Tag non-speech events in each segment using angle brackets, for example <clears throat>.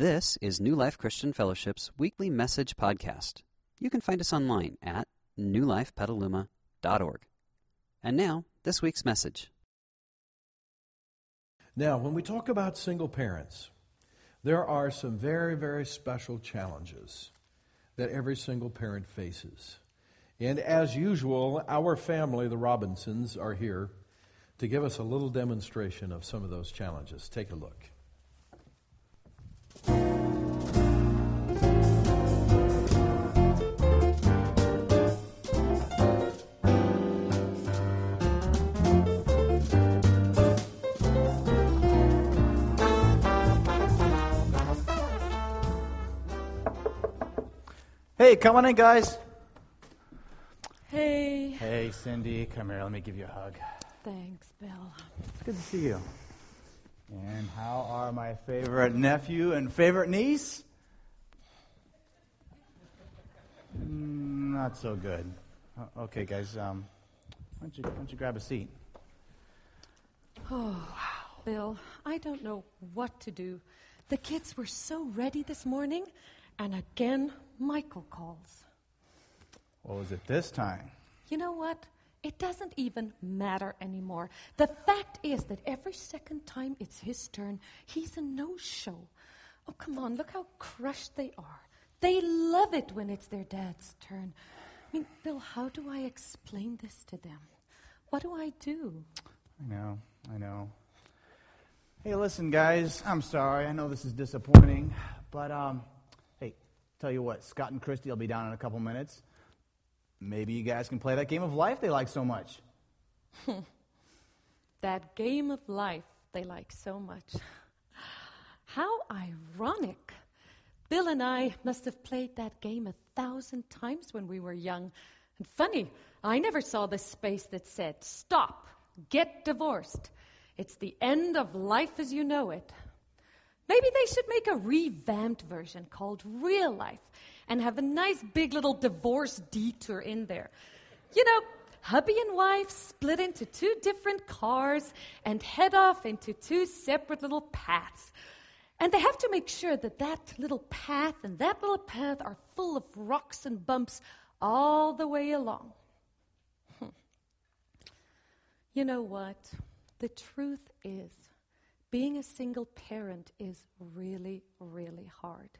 This is New Life Christian Fellowship's weekly message podcast. You can find us online at newlifepetaluma.org. And now, this week's message. Now, when we talk about single parents, there are some very, very special challenges that every single parent faces. And as usual, our family, the Robinsons, are here to give us a little demonstration of some of those challenges. Take a look. Hey, come on in, guys. Hey. Hey, Cindy, come here. Let me give you a hug. Thanks, Bill. It's good to see you. And how are my favorite nephew and favorite niece? Mm, not so good. Uh, okay, guys. Um, why don't you why don't you grab a seat? Oh, wow. Bill, I don't know what to do. The kids were so ready this morning, and again, Michael calls. What was it this time? You know what? It doesn't even matter anymore. The fact is that every second time it's his turn, he's a no show. Oh, come on, look how crushed they are. They love it when it's their dad's turn. I mean, Bill, how do I explain this to them? What do I do? I know, I know. Hey, listen, guys. I'm sorry. I know this is disappointing, but um, tell you what, Scott and Christy will be down in a couple minutes. Maybe you guys can play that game of life they like so much. <laughs> that game of life they like so much. <laughs> How ironic. Bill and I must have played that game a thousand times when we were young. And funny, I never saw the space that said, Stop, get divorced. It's the end of life as you know it. Maybe they should make a revamped version called Real Life and have a nice big little divorce detour in there. You know, hubby and wife split into two different cars and head off into two separate little paths. And they have to make sure that that little path and that little path are full of rocks and bumps all the way along. Hmm. You know what? The truth is, being a single parent is really, really hard.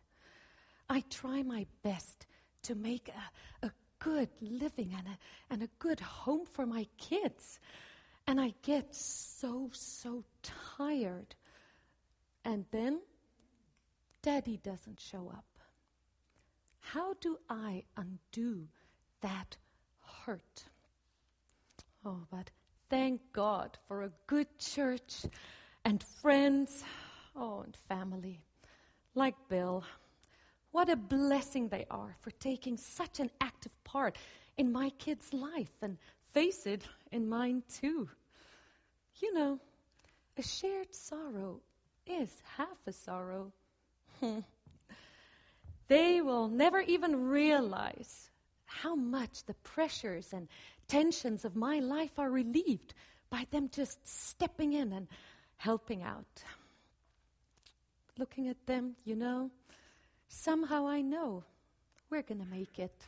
I try my best to make a, a good living and a, and a good home for my kids. And I get so, so tired. And then daddy doesn't show up. How do I undo that hurt? Oh, but thank God for a good church and friends, oh, and family, like Bill. What a blessing they are for taking such an active part in my kid's life, and face it, in mine too. You know, a shared sorrow is half a sorrow. Hmm. they will never even realize how much the pressures and tensions of my life are relieved by them just stepping in and helping out. Looking at them, you know, somehow I know we're going to make it.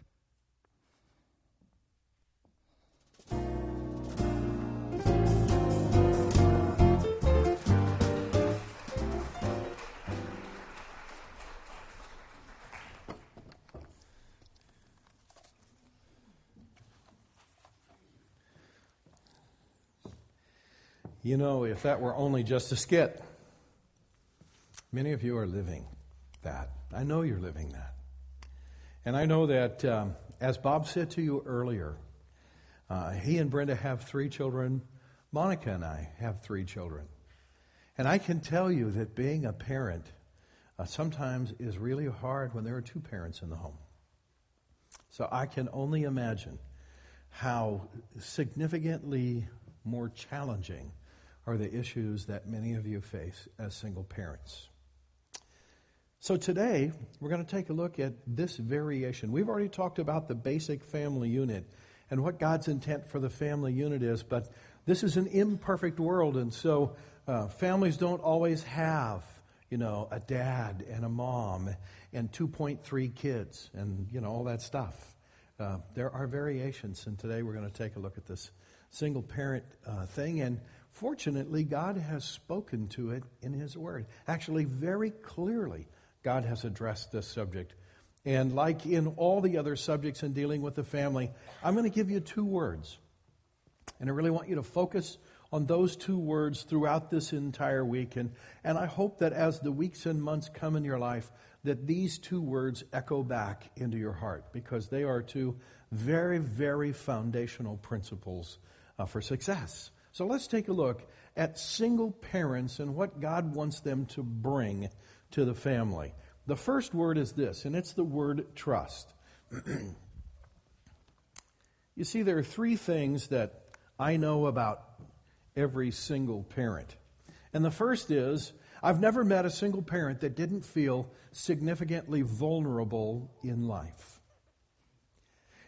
You know, if that were only just a skit, many of you are living that. I know you're living that. And I know that, um, as Bob said to you earlier, uh, he and Brenda have three children. Monica and I have three children. And I can tell you that being a parent uh, sometimes is really hard when there are two parents in the home. So I can only imagine how significantly more challenging are the issues that many of you face as single parents. So today, we're going to take a look at this variation. We've already talked about the basic family unit and what God's intent for the family unit is, but this is an imperfect world, and so uh, families don't always have you know, a dad and a mom and 2.3 kids and, you know, all that stuff. Uh, there are variations, and today we're going to take a look at this single parent uh, thing. And fortunately, God has spoken to it in His Word. Actually, very clearly, God has addressed this subject. And like in all the other subjects in dealing with the family, I'm going to give you two words. And I really want you to focus on those two words throughout this entire week. And, and I hope that as the weeks and months come in your life, that these two words echo back into your heart because they are two very, very foundational principles uh, for success. So let's take a look at single parents and what God wants them to bring to the family. The first word is this, and it's the word trust. <clears throat> you see, there are three things that I know about every single parent. And the first is I've never met a single parent that didn't feel significantly vulnerable in life.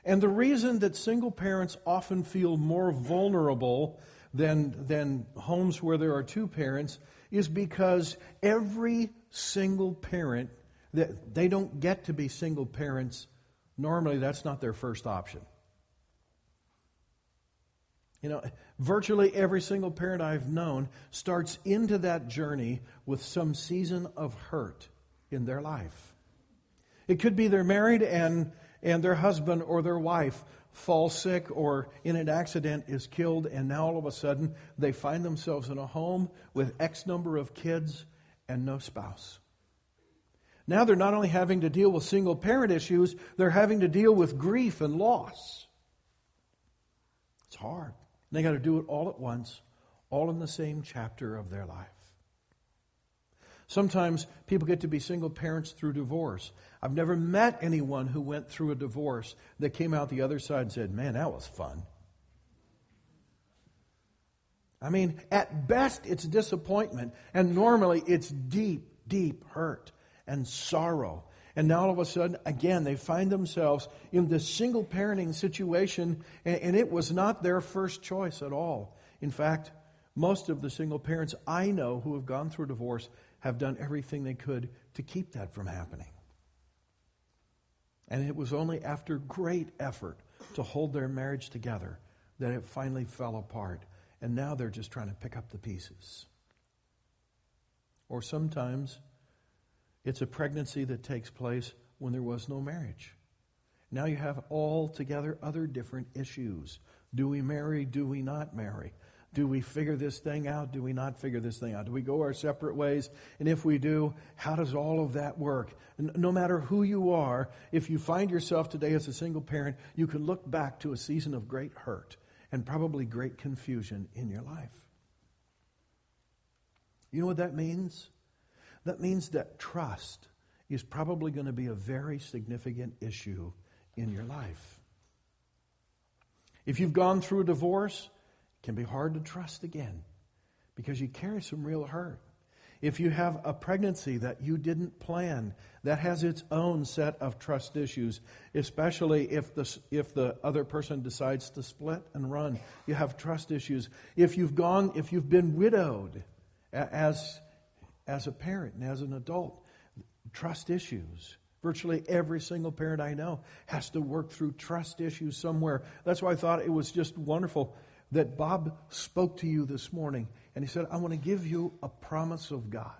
And the reason that single parents often feel more vulnerable than, than homes where there are two parents is because every single parent that they don't get to be single parents normally that's not their first option you know, virtually every single parent I've known starts into that journey with some season of hurt in their life. It could be they're married and, and their husband or their wife falls sick or in an accident is killed, and now all of a sudden they find themselves in a home with X number of kids and no spouse. Now they're not only having to deal with single parent issues, they're having to deal with grief and loss. It's hard. They got to do it all at once, all in the same chapter of their life. Sometimes people get to be single parents through divorce. I've never met anyone who went through a divorce that came out the other side and said, Man, that was fun. I mean, at best, it's disappointment, and normally it's deep, deep hurt and sorrow and now all of a sudden, again, they find themselves in this single parenting situation, and, and it was not their first choice at all. In fact, most of the single parents I know who have gone through divorce have done everything they could to keep that from happening. And it was only after great effort to hold their marriage together that it finally fell apart. And now they're just trying to pick up the pieces. Or sometimes it's a pregnancy that takes place when there was no marriage. Now you have altogether other different issues. Do we marry? Do we not marry? Do we figure this thing out? Do we not figure this thing out? Do we go our separate ways? And if we do, how does all of that work? No matter who you are, if you find yourself today as a single parent, you can look back to a season of great hurt and probably great confusion in your life. You know what that means? That means that trust is probably going to be a very significant issue in your life. If you've gone through a divorce, can be hard to trust again because you carry some real hurt. If you have a pregnancy that you didn't plan, that has its own set of trust issues, especially if the, if the other person decides to split and run. You have trust issues. If you've gone, if you've been widowed, as as a parent and as an adult. Trust issues. Virtually every single parent I know has to work through trust issues somewhere. That's why I thought it was just wonderful that Bob spoke to you this morning and he said, I want to give you a promise of God.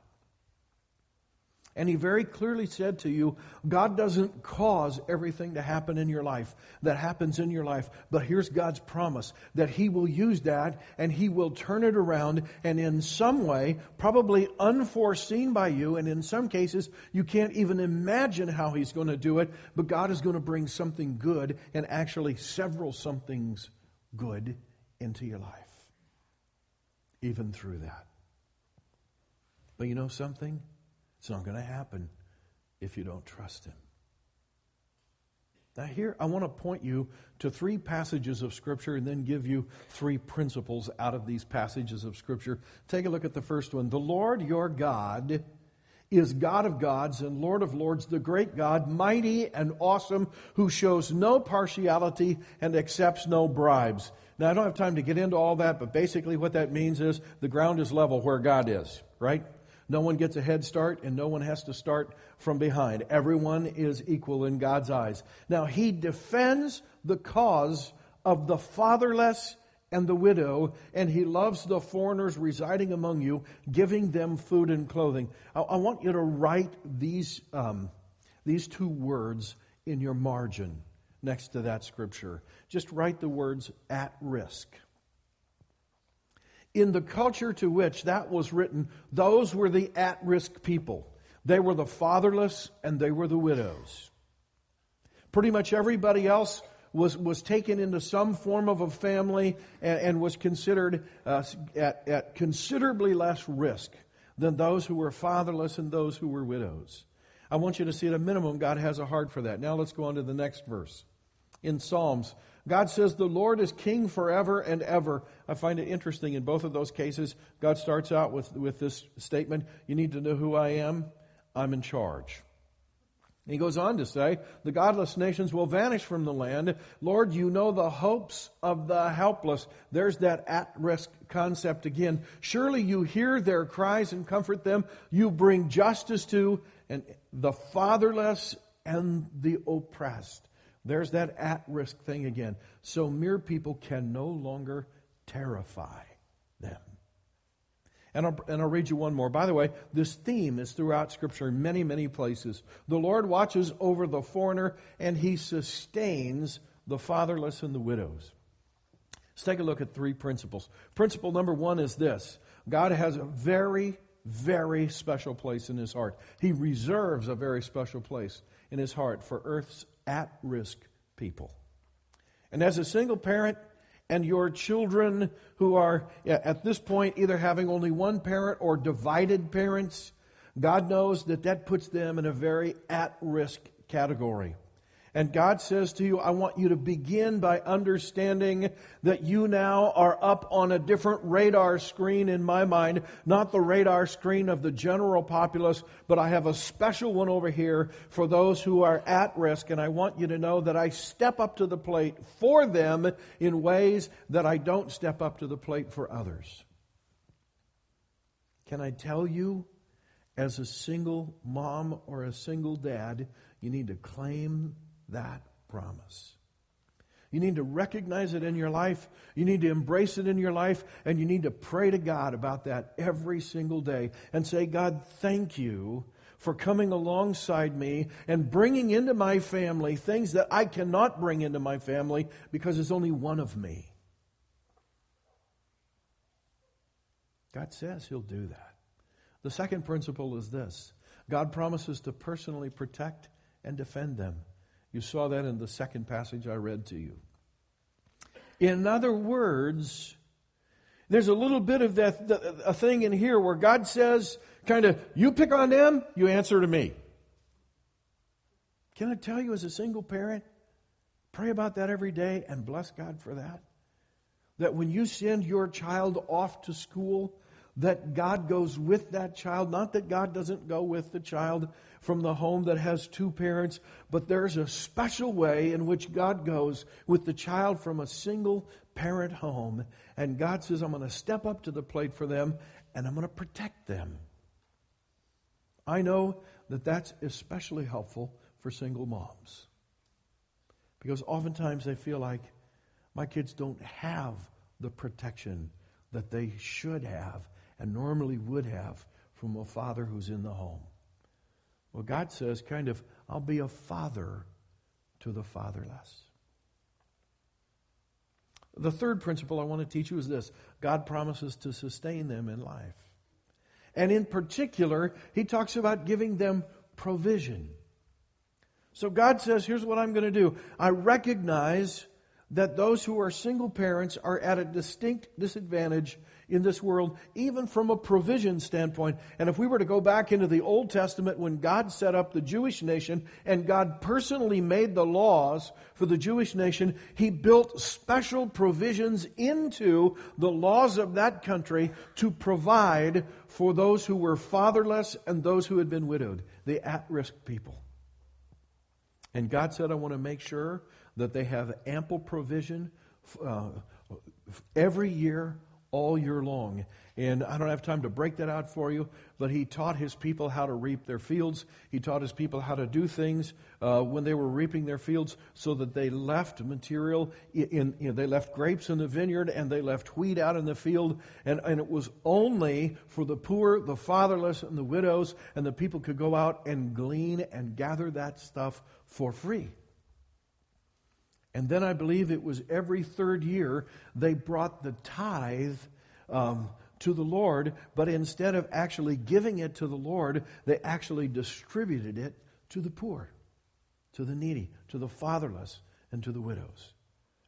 And he very clearly said to you, God doesn't cause everything to happen in your life that happens in your life. But here's God's promise that he will use that and he will turn it around and in some way, probably unforeseen by you, and in some cases, you can't even imagine how he's going to do it, but God is going to bring something good and actually several somethings good into your life, even through that. But you know something? It's not going to happen if you don't trust Him. Now, here I want to point you to three passages of Scripture and then give you three principles out of these passages of Scripture. Take a look at the first one. The Lord your God is God of gods and Lord of lords, the great God, mighty and awesome, who shows no partiality and accepts no bribes. Now, I don't have time to get into all that, but basically what that means is the ground is level where God is, right? No one gets a head start and no one has to start from behind. Everyone is equal in God's eyes. Now, He defends the cause of the fatherless and the widow, and He loves the foreigners residing among you, giving them food and clothing. I, I want you to write these, um, these two words in your margin next to that scripture. Just write the words at risk. In the culture to which that was written, those were the at risk people. They were the fatherless and they were the widows. Pretty much everybody else was, was taken into some form of a family and, and was considered uh, at, at considerably less risk than those who were fatherless and those who were widows. I want you to see at a minimum, God has a heart for that. Now let's go on to the next verse. In Psalms, God says, The Lord is king forever and ever. I find it interesting in both of those cases. God starts out with, with this statement You need to know who I am. I'm in charge. He goes on to say, The godless nations will vanish from the land. Lord, you know the hopes of the helpless. There's that at risk concept again. Surely you hear their cries and comfort them. You bring justice to and the fatherless and the oppressed. There's that at risk thing again. So mere people can no longer terrify them. And I'll, and I'll read you one more. By the way, this theme is throughout Scripture in many, many places. The Lord watches over the foreigner and he sustains the fatherless and the widows. Let's take a look at three principles. Principle number one is this God has a very, very special place in his heart. He reserves a very special place in his heart for earth's at risk people. And as a single parent, and your children who are at this point either having only one parent or divided parents, God knows that that puts them in a very at risk category. And God says to you, I want you to begin by understanding that you now are up on a different radar screen in my mind, not the radar screen of the general populace, but I have a special one over here for those who are at risk. And I want you to know that I step up to the plate for them in ways that I don't step up to the plate for others. Can I tell you, as a single mom or a single dad, you need to claim that promise. You need to recognize it in your life. You need to embrace it in your life. And you need to pray to God about that every single day and say, God, thank you for coming alongside me and bringing into my family things that I cannot bring into my family because there's only one of me. God says He'll do that. The second principle is this God promises to personally protect and defend them. You saw that in the second passage I read to you. In other words, there's a little bit of that a thing in here where God says, kind of, you pick on them, you answer to me. Can I tell you, as a single parent, pray about that every day and bless God for that? That when you send your child off to school, that God goes with that child. Not that God doesn't go with the child from the home that has two parents, but there's a special way in which God goes with the child from a single parent home. And God says, I'm going to step up to the plate for them and I'm going to protect them. I know that that's especially helpful for single moms. Because oftentimes they feel like my kids don't have the protection that they should have and normally would have from a father who's in the home. Well, God says, kind of, I'll be a father to the fatherless. The third principle I want to teach you is this God promises to sustain them in life. And in particular, He talks about giving them provision. So God says, here's what I'm going to do. I recognize that those who are single parents are at a distinct disadvantage in this world, even from a provision standpoint. And if we were to go back into the Old Testament when God set up the Jewish nation and God personally made the laws for the Jewish nation, He built special provisions into the laws of that country to provide for those who were fatherless and those who had been widowed, the at risk people. And God said, I want to make sure that they have ample provision uh, every year all year long. And I don't have time to break that out for you, but he taught his people how to reap their fields. He taught his people how to do things uh, when they were reaping their fields so that they left material. In, in they left grapes in the vineyard and they left wheat out in the field. And, and it was only for the poor, the fatherless, and the widows, and the people could go out and glean and gather that stuff for free. And then I believe it was every third year they brought the tithe um, to the Lord, but instead of actually giving it to the Lord, they actually distributed it to the poor, to the needy, to the fatherless, and to the widows.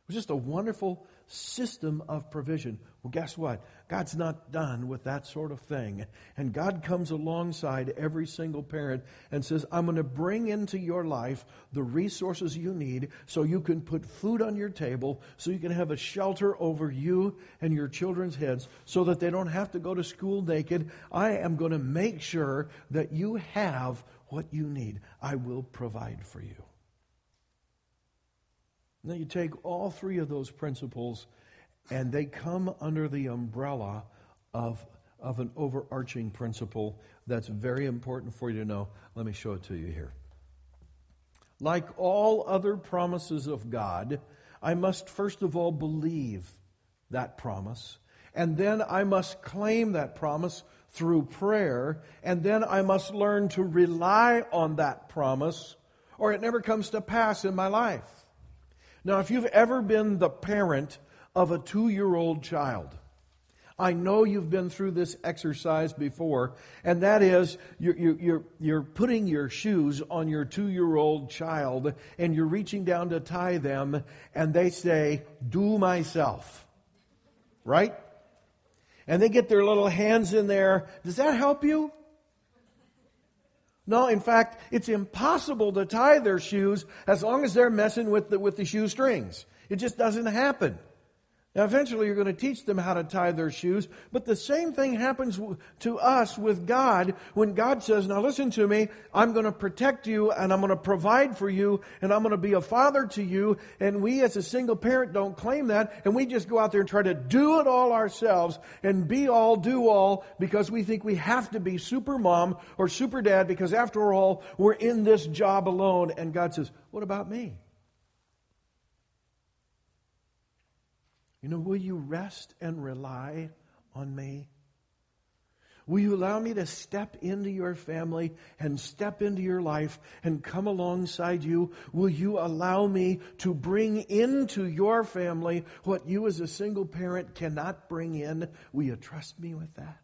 It was just a wonderful system of provision. Well, guess what? God's not done with that sort of thing. And God comes alongside every single parent and says, I'm going to bring into your life the resources you need so you can put food on your table, so you can have a shelter over you and your children's heads, so that they don't have to go to school naked. I am going to make sure that you have what you need. I will provide for you. Now you take all three of those principles and they come under the umbrella of, of an overarching principle that's very important for you to know. Let me show it to you here. Like all other promises of God, I must first of all believe that promise, and then I must claim that promise through prayer, and then I must learn to rely on that promise, or it never comes to pass in my life. Now, if you've ever been the parent of a two year old child, I know you've been through this exercise before, and that is you're, you're, you're putting your shoes on your two year old child and you're reaching down to tie them, and they say, Do myself. Right? And they get their little hands in there. Does that help you? No, in fact, it's impossible to tie their shoes as long as they're messing with the, with the shoestrings. It just doesn't happen. Now, eventually, you're going to teach them how to tie their shoes, but the same thing happens to us with God when God says, Now listen to me, I'm going to protect you and I'm going to provide for you and I'm going to be a father to you. And we, as a single parent, don't claim that and we just go out there and try to do it all ourselves and be all, do all because we think we have to be super mom or super dad because after all, we're in this job alone. And God says, What about me? You know, will you rest and rely on me? Will you allow me to step into your family and step into your life and come alongside you? Will you allow me to bring into your family what you as a single parent cannot bring in? Will you trust me with that?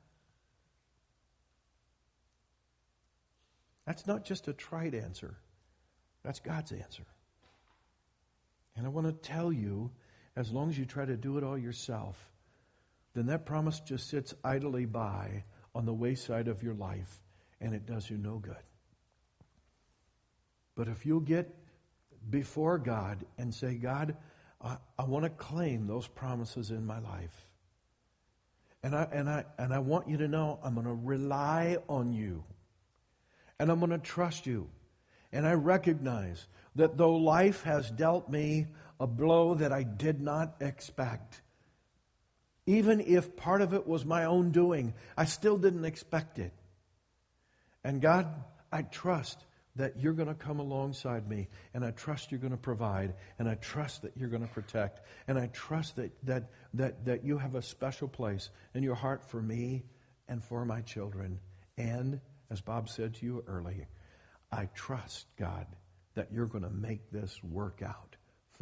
That's not just a trite answer, that's God's answer. And I want to tell you as long as you try to do it all yourself, then that promise just sits idly by on the wayside of your life and it does you no good. But if you'll get before God and say, God, I, I want to claim those promises in my life. And I, and, I, and I want you to know I'm going to rely on you. And I'm going to trust you. And I recognize that though life has dealt me a blow that I did not expect. Even if part of it was my own doing, I still didn't expect it. And God, I trust that you're going to come alongside me, and I trust you're going to provide, and I trust that you're going to protect, and I trust that, that, that, that you have a special place in your heart for me and for my children. And, as Bob said to you earlier, I trust, God, that you're going to make this work out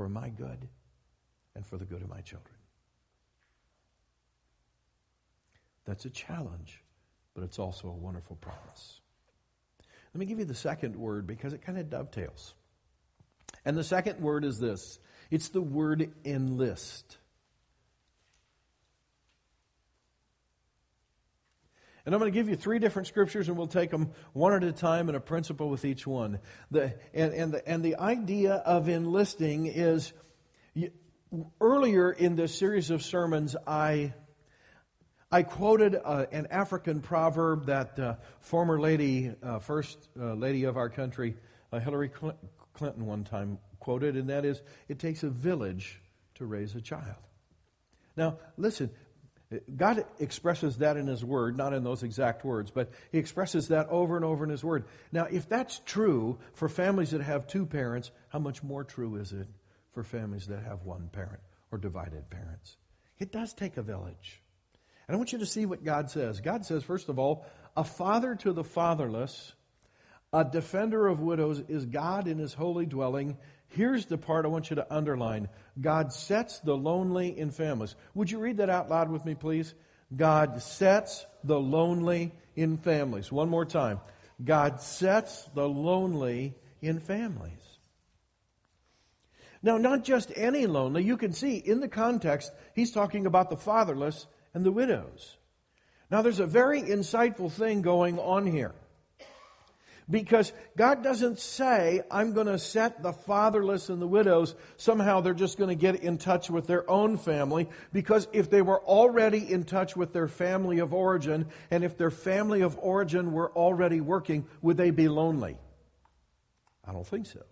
for my good and for the good of my children. That's a challenge, but it's also a wonderful promise. Let me give you the second word because it kind of dovetails. And the second word is this it's the word enlist. And I'm going to give you three different scriptures, and we'll take them one at a time and a principle with each one. The, and, and, the, and the idea of enlisting is earlier in this series of sermons, I, I quoted uh, an African proverb that uh, former lady, uh, first uh, lady of our country, uh, Hillary Clinton, one time quoted, and that is, It takes a village to raise a child. Now, listen, God expresses that in His Word, not in those exact words, but He expresses that over and over in His Word. Now, if that's true for families that have two parents, how much more true is it for families that have one parent or divided parents? It does take a village. And I want you to see what God says. God says, first of all, a father to the fatherless, a defender of widows is God in His holy dwelling. Here's the part I want you to underline God sets the lonely in families. Would you read that out loud with me, please? God sets the lonely in families. One more time. God sets the lonely in families. Now, not just any lonely. You can see in the context, he's talking about the fatherless and the widows. Now, there's a very insightful thing going on here. Because God doesn't say, I'm going to set the fatherless and the widows, somehow they're just going to get in touch with their own family. Because if they were already in touch with their family of origin, and if their family of origin were already working, would they be lonely? I don't think so.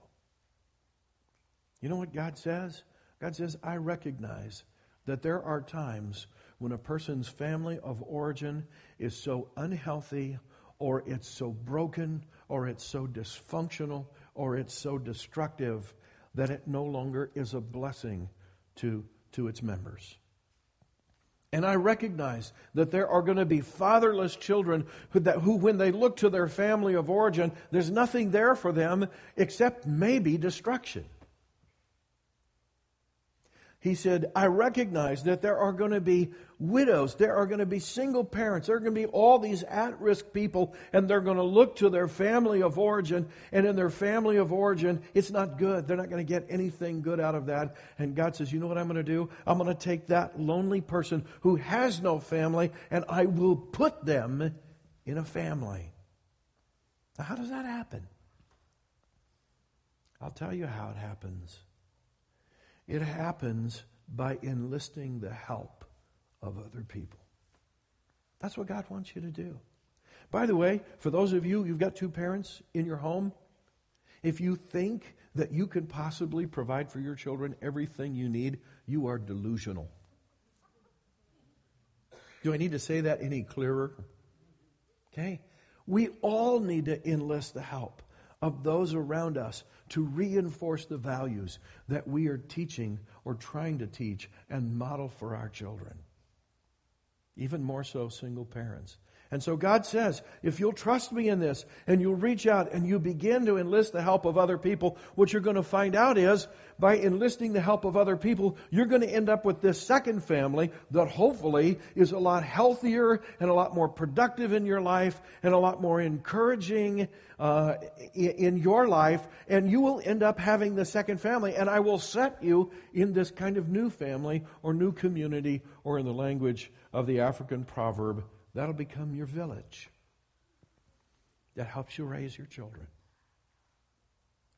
You know what God says? God says, I recognize that there are times when a person's family of origin is so unhealthy or it's so broken or it's so dysfunctional or it's so destructive that it no longer is a blessing to, to its members. And I recognize that there are going to be fatherless children who, that, who, when they look to their family of origin, there's nothing there for them except maybe destruction. He said, I recognize that there are going to be widows, there are going to be single parents, there are going to be all these at risk people, and they're going to look to their family of origin, and in their family of origin, it's not good. They're not going to get anything good out of that. And God says, You know what I'm going to do? I'm going to take that lonely person who has no family, and I will put them in a family. Now, how does that happen? I'll tell you how it happens. It happens by enlisting the help of other people. That's what God wants you to do. By the way, for those of you, you've got two parents in your home, if you think that you can possibly provide for your children everything you need, you are delusional. Do I need to say that any clearer? Okay? We all need to enlist the help of those around us to reinforce the values that we are teaching or trying to teach and model for our children. Even more so, single parents. And so God says, if you'll trust me in this and you'll reach out and you begin to enlist the help of other people, what you're going to find out is by enlisting the help of other people, you're going to end up with this second family that hopefully is a lot healthier and a lot more productive in your life and a lot more encouraging uh, in your life. And you will end up having the second family. And I will set you in this kind of new family or new community, or in the language of the African proverb, That'll become your village that helps you raise your children.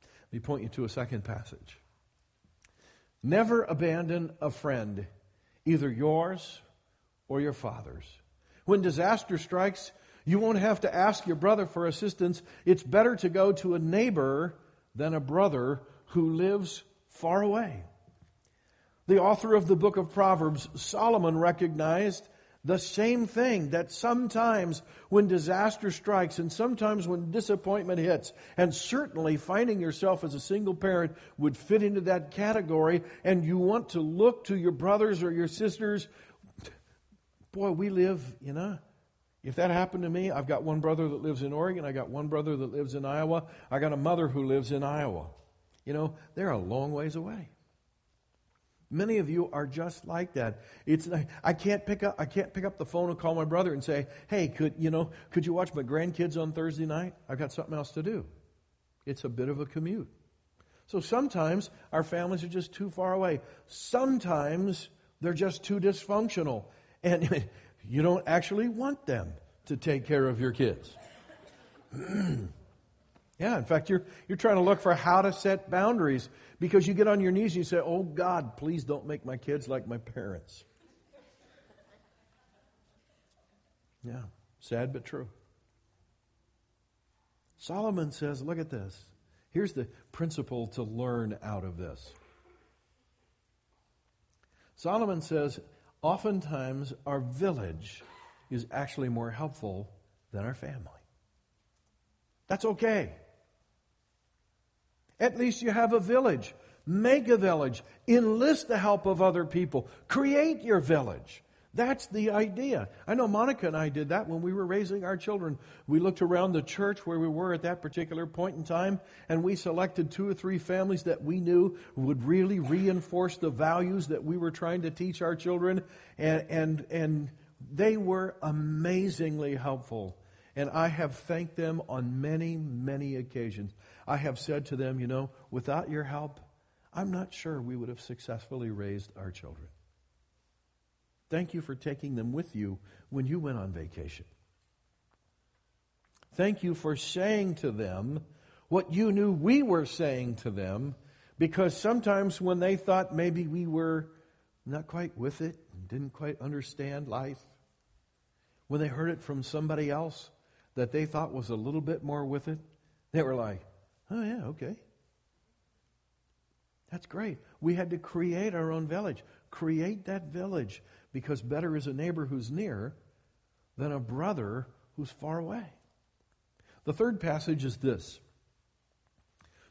Let me point you to a second passage. Never abandon a friend, either yours or your father's. When disaster strikes, you won't have to ask your brother for assistance. It's better to go to a neighbor than a brother who lives far away. The author of the book of Proverbs, Solomon, recognized the same thing that sometimes when disaster strikes and sometimes when disappointment hits, and certainly finding yourself as a single parent would fit into that category, and you want to look to your brothers or your sisters. Boy, we live, you know. If that happened to me, I've got one brother that lives in Oregon, I got one brother that lives in Iowa, I got a mother who lives in Iowa. You know, they're a long ways away. Many of you are just like that. It's I can't pick up I can't pick up the phone and call my brother and say, "Hey, could you know could you watch my grandkids on Thursday night? I've got something else to do." It's a bit of a commute. So sometimes our families are just too far away. Sometimes they're just too dysfunctional, and <laughs> you don't actually want them to take care of your kids. <clears throat> yeah, in fact, you're you're trying to look for how to set boundaries because you get on your knees and you say, Oh God, please don't make my kids like my parents. Yeah, sad but true. Solomon says, Look at this. Here's the principle to learn out of this. Solomon says, oftentimes our village is actually more helpful than our family. That's okay. At least you have a village. Make a village. Enlist the help of other people. Create your village. That's the idea. I know Monica and I did that when we were raising our children. We looked around the church where we were at that particular point in time, and we selected two or three families that we knew would really reinforce the values that we were trying to teach our children, and, and, and they were amazingly helpful. And I have thanked them on many, many occasions. I have said to them, you know, without your help, I'm not sure we would have successfully raised our children. Thank you for taking them with you when you went on vacation. Thank you for saying to them what you knew we were saying to them, because sometimes when they thought maybe we were not quite with it, and didn't quite understand life, when they heard it from somebody else that they thought was a little bit more with it, they were like, oh, yeah, okay. That's great. We had to create our own village. Create that village because better is a neighbor who's near than a brother who's far away. The third passage is this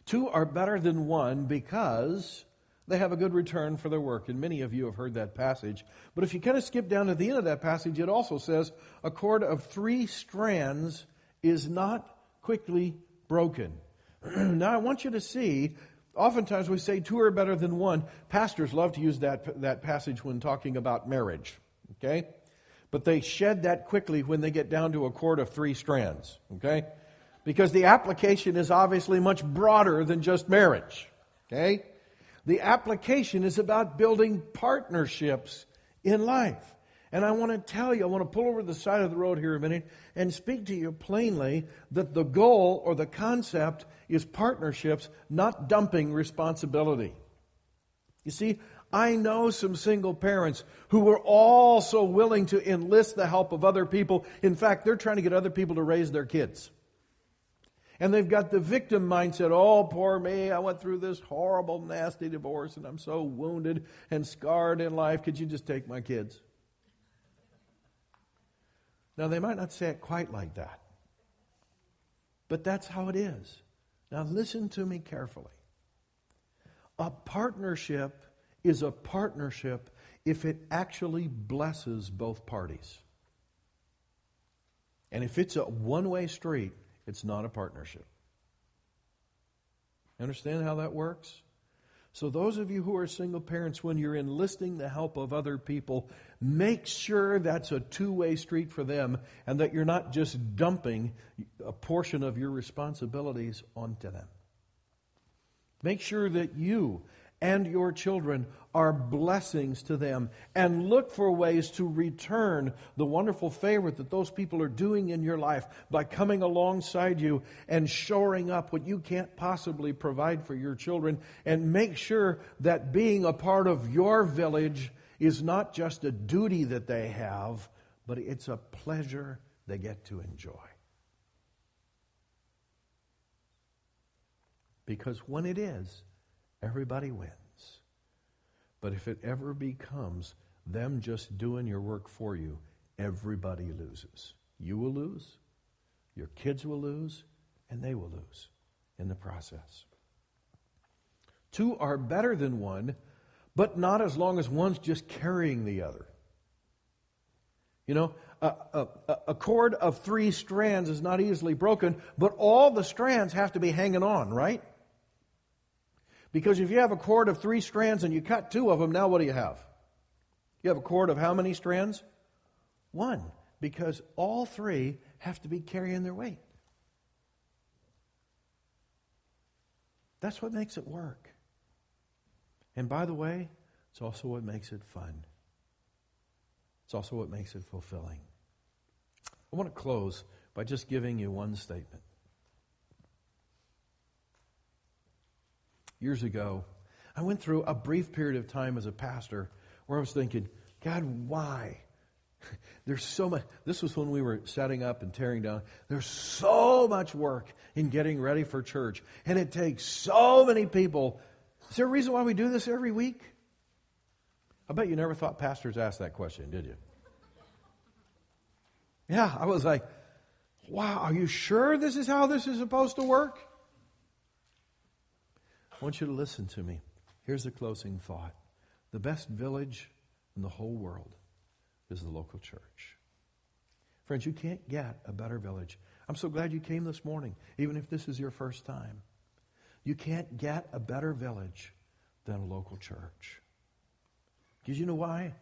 Two are better than one because they have a good return for their work. And many of you have heard that passage. But if you kind of skip down to the end of that passage, it also says a cord of three strands is not quickly broken. <clears throat> now, I want you to see Oftentimes we say two are better than one. Pastors love to use that, that passage when talking about marriage. Okay? But they shed that quickly when they get down to a cord of three strands. Okay? Because the application is obviously much broader than just marriage. Okay? The application is about building partnerships in life. And I want to tell you, I want to pull over the side of the road here a minute and speak to you plainly that the goal or the concept is partnerships, not dumping responsibility. You see, I know some single parents who were all so willing to enlist the help of other people. In fact, they're trying to get other people to raise their kids. And they've got the victim mindset. Oh, poor me. I went through this horrible, nasty divorce and I'm so wounded and scarred in life. Could you just take my kids? Now, they might not say it quite like that, but that's how it is. Now, listen to me carefully. A partnership is a partnership if it actually blesses both parties. And if it's a one way street, it's not a partnership. Understand how that works? So, those of you who are single parents, when you're enlisting the help of other people, make sure that's a two way street for them and that you're not just dumping a portion of your responsibilities onto them. Make sure that you and your children are blessings to them. And look for ways to return the wonderful favor that those people are doing in your life by coming alongside you and shoring up what you can't possibly provide for your children. And make sure that being a part of your village is not just a duty that they have, but it's a pleasure they get to enjoy. Because when it is, everybody wins. But if it ever becomes them just doing your work for you, everybody loses. You will lose, your kids will lose, and they will lose in the process. Two are better than one, but not as long as one's just carrying the other. You know, a, a, a, cord of three strands is not easily broken, but all the strands have to be hanging on, right? Because if you have a cord of three strands and you cut two of them, now what do you have? You have a cord of how many strands? One, because all three have to be carrying their weight. That's what makes it work. And by the way, it's also what makes it fun. It's also what makes it fulfilling. I want to close by just giving you one statement. Years ago, I went through a brief period of time as a pastor where I was thinking, God, why? <laughs> There's so much. This was when we were setting up and tearing down. There's so much work in getting ready for church, and it takes so many people. Is there a reason why we do this every week? I bet you never thought pastors asked that question, did you? Yeah, I was like, wow, are you sure this is how this is supposed to work? I want you to listen to me. Here's the closing thought the best village in the whole world is the local church. Friends, you can't get a better village. I'm so glad you came this morning, even if this is your first time. You can't get a better village than a local church. Because you know why?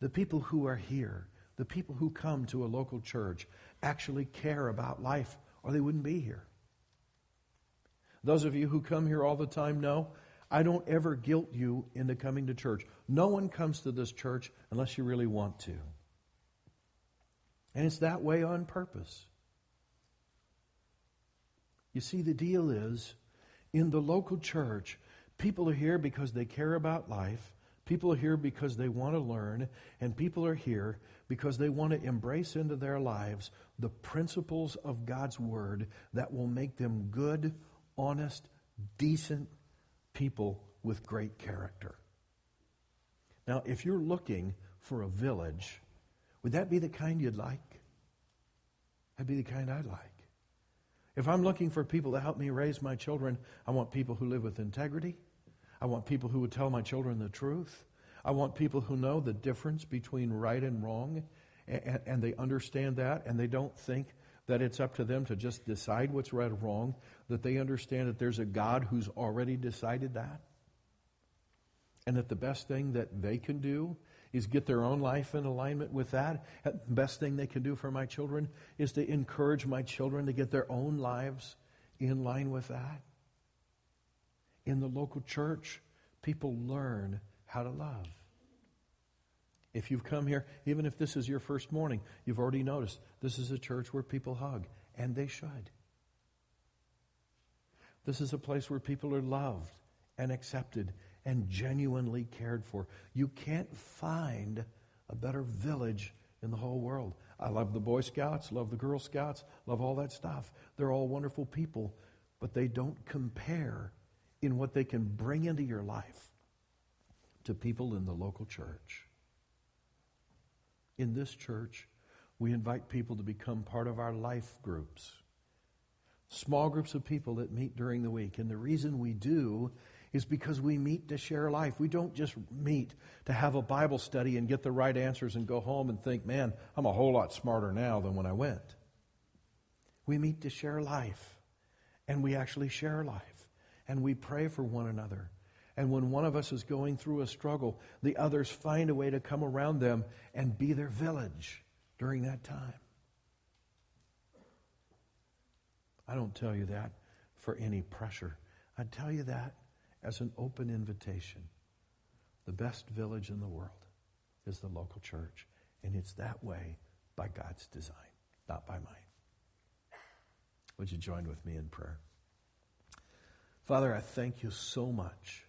The people who are here, the people who come to a local church, actually care about life, or they wouldn't be here. Those of you who come here all the time know I don't ever guilt you into coming to church. No one comes to this church unless you really want to. And it's that way on purpose. You see, the deal is in the local church, people are here because they care about life. People are here because they want to learn, and people are here because they want to embrace into their lives the principles of God's Word that will make them good, honest, decent people with great character. Now, if you're looking for a village, would that be the kind you'd like? That'd be the kind I'd like. If I'm looking for people to help me raise my children, I want people who live with integrity. I want people who would tell my children the truth. I want people who know the difference between right and wrong, and, and, they understand that, and they don't think that it's up to them to just decide what's right or wrong, that they understand that there's a God who's already decided that, and that the best thing that they can do is get their own life in alignment with that. The best thing they can do for my children is to encourage my children to get their own lives in line with that. In the local church, people learn how to love. If you've come here, even if this is your first morning, you've already noticed this is a church where people hug, and they should. This is a place where people are loved and accepted and genuinely cared for. You can't find a better village in the whole world. I love the Boy Scouts, love the Girl Scouts, love all that stuff. They're all wonderful people, but they don't compare in what they can bring into your life to people in the local church. In this church, we invite people to become part of our life groups. Small groups of people that meet during the week. And the reason we do is because we meet to share life. We don't just meet to have a Bible study and get the right answers and go home and think, man, I'm a whole lot smarter now than when I went. We meet to share life. And we actually share life. And we pray for one another. And when one of us is going through a struggle, the others find a way to come around them and be their village during that time. I don't tell you that for any pressure. I tell you that as an open invitation. The best village in the world is the local church, and it's that way by God's design, not by mine. Would you join with me in prayer? Father, I thank you so much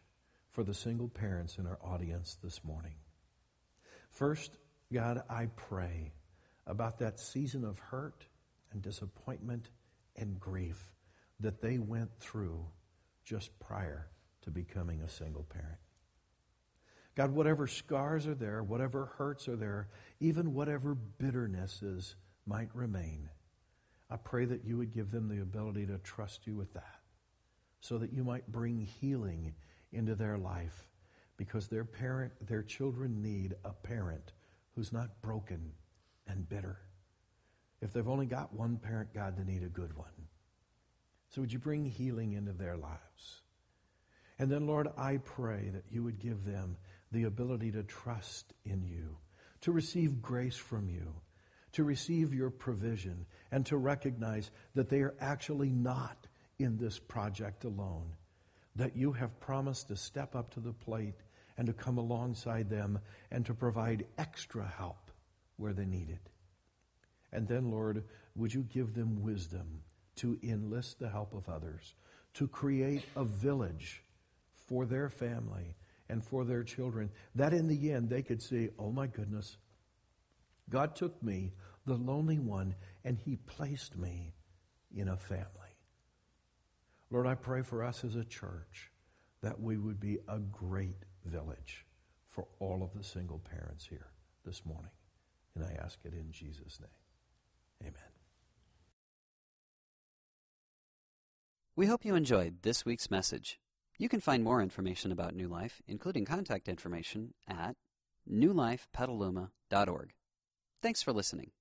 for the single parents in our audience this morning. First, God, I pray about that season of hurt and disappointment and grief that they went through just prior to becoming a single parent. God, whatever scars are there, whatever hurts are there, even whatever bitternesses might remain, I pray that you would give them the ability to trust you with that so that you might bring healing into their life because their parent, their children need a parent who's not broken and bitter. If they've only got one parent, God, they need a good one. So would you bring healing into their lives? And then, Lord, I pray that you would give them the ability to trust in you, to receive grace from you, to receive your provision, and to recognize that they are actually not in this project alone that you have promised to step up to the plate and to come alongside them and to provide extra help where they need it. And then, Lord, would you give them wisdom to enlist the help of others, to create a village for their family and for their children, that in the end they could say, oh my goodness, God took me, the lonely one, and he placed me in a family. Lord, I pray for us as a church that we would be a great village for all of the single parents here this morning. And I ask it in Jesus' name. Amen. We hope you enjoyed this week's message. You can find more information about New Life, including contact information, at newlifepetaluma.org. Thanks for listening.